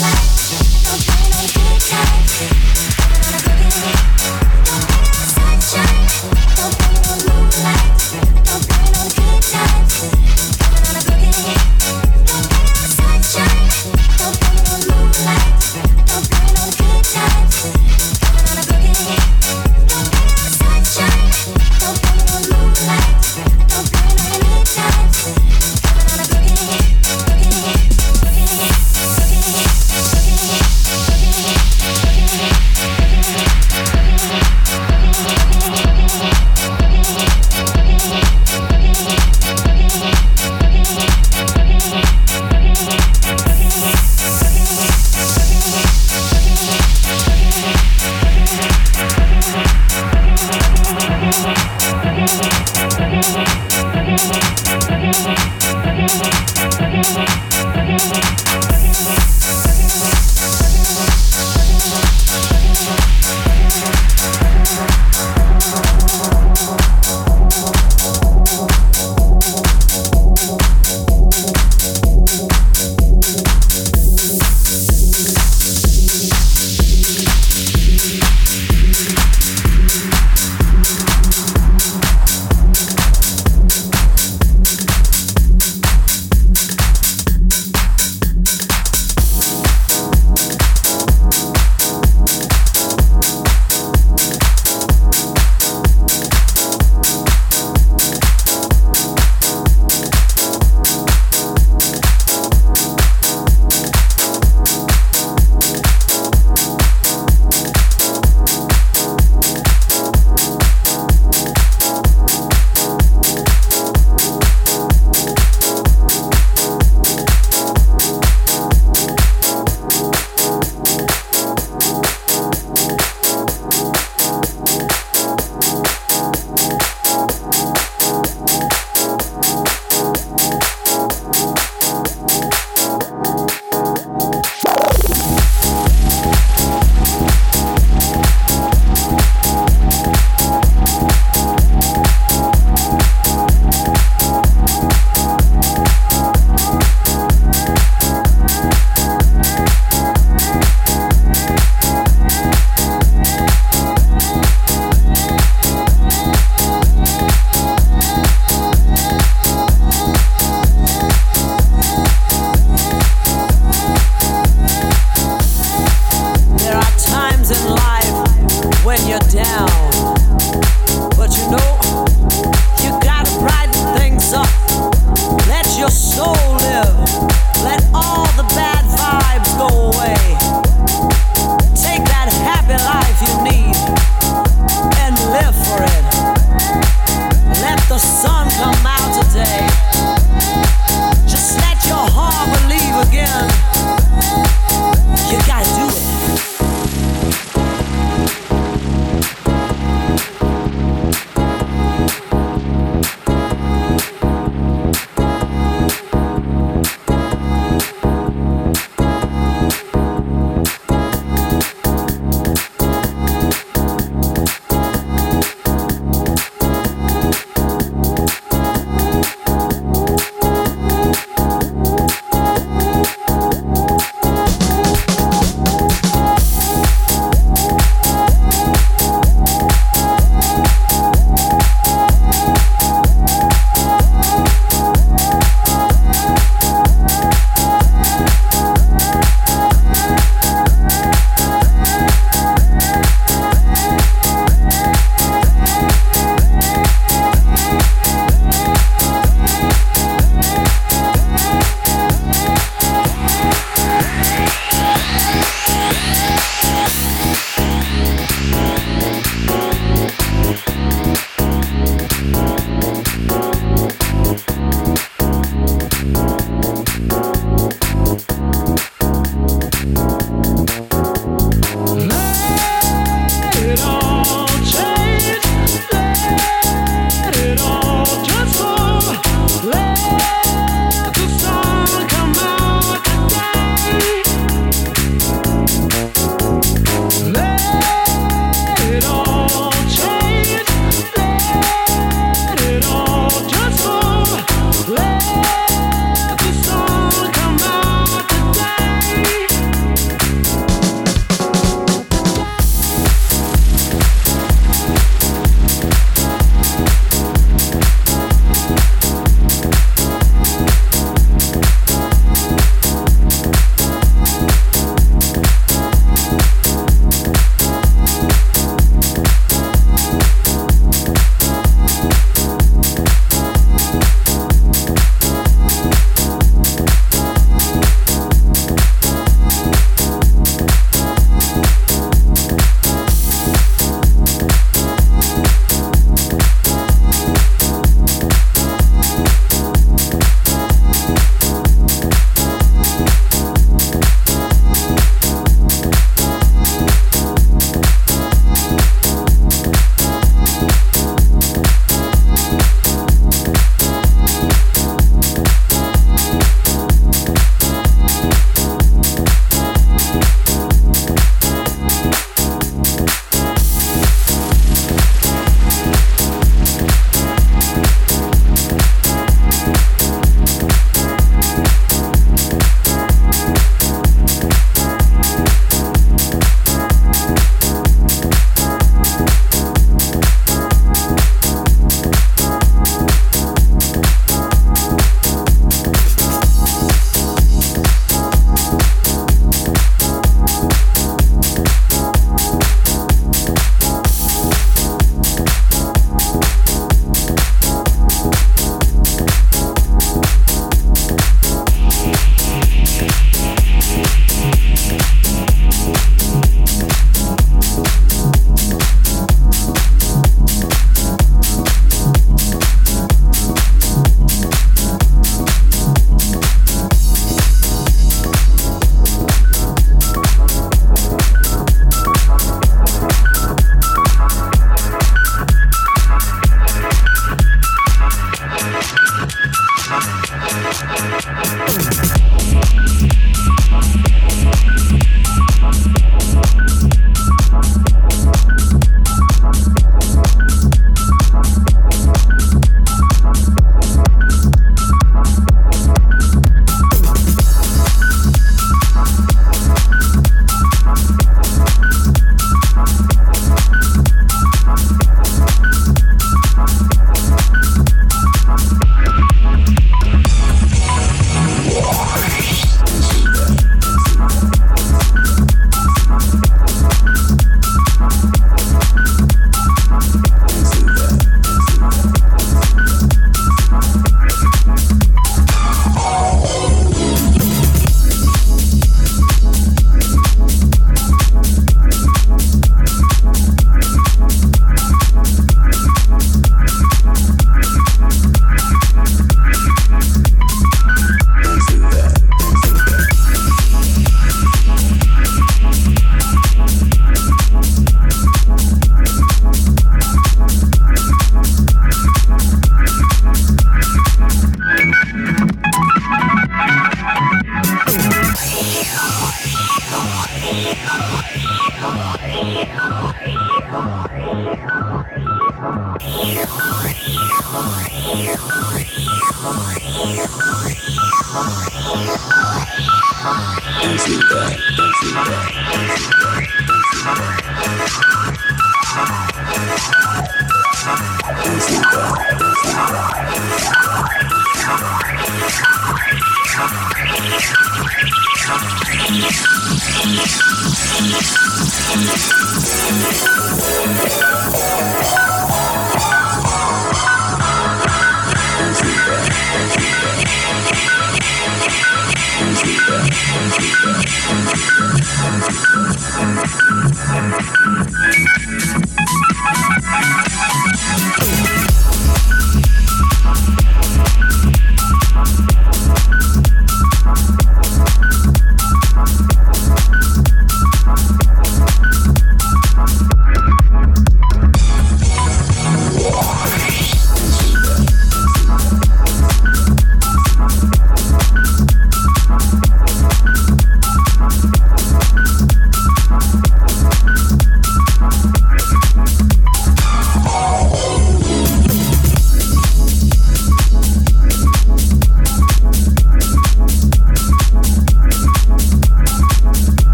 Bye.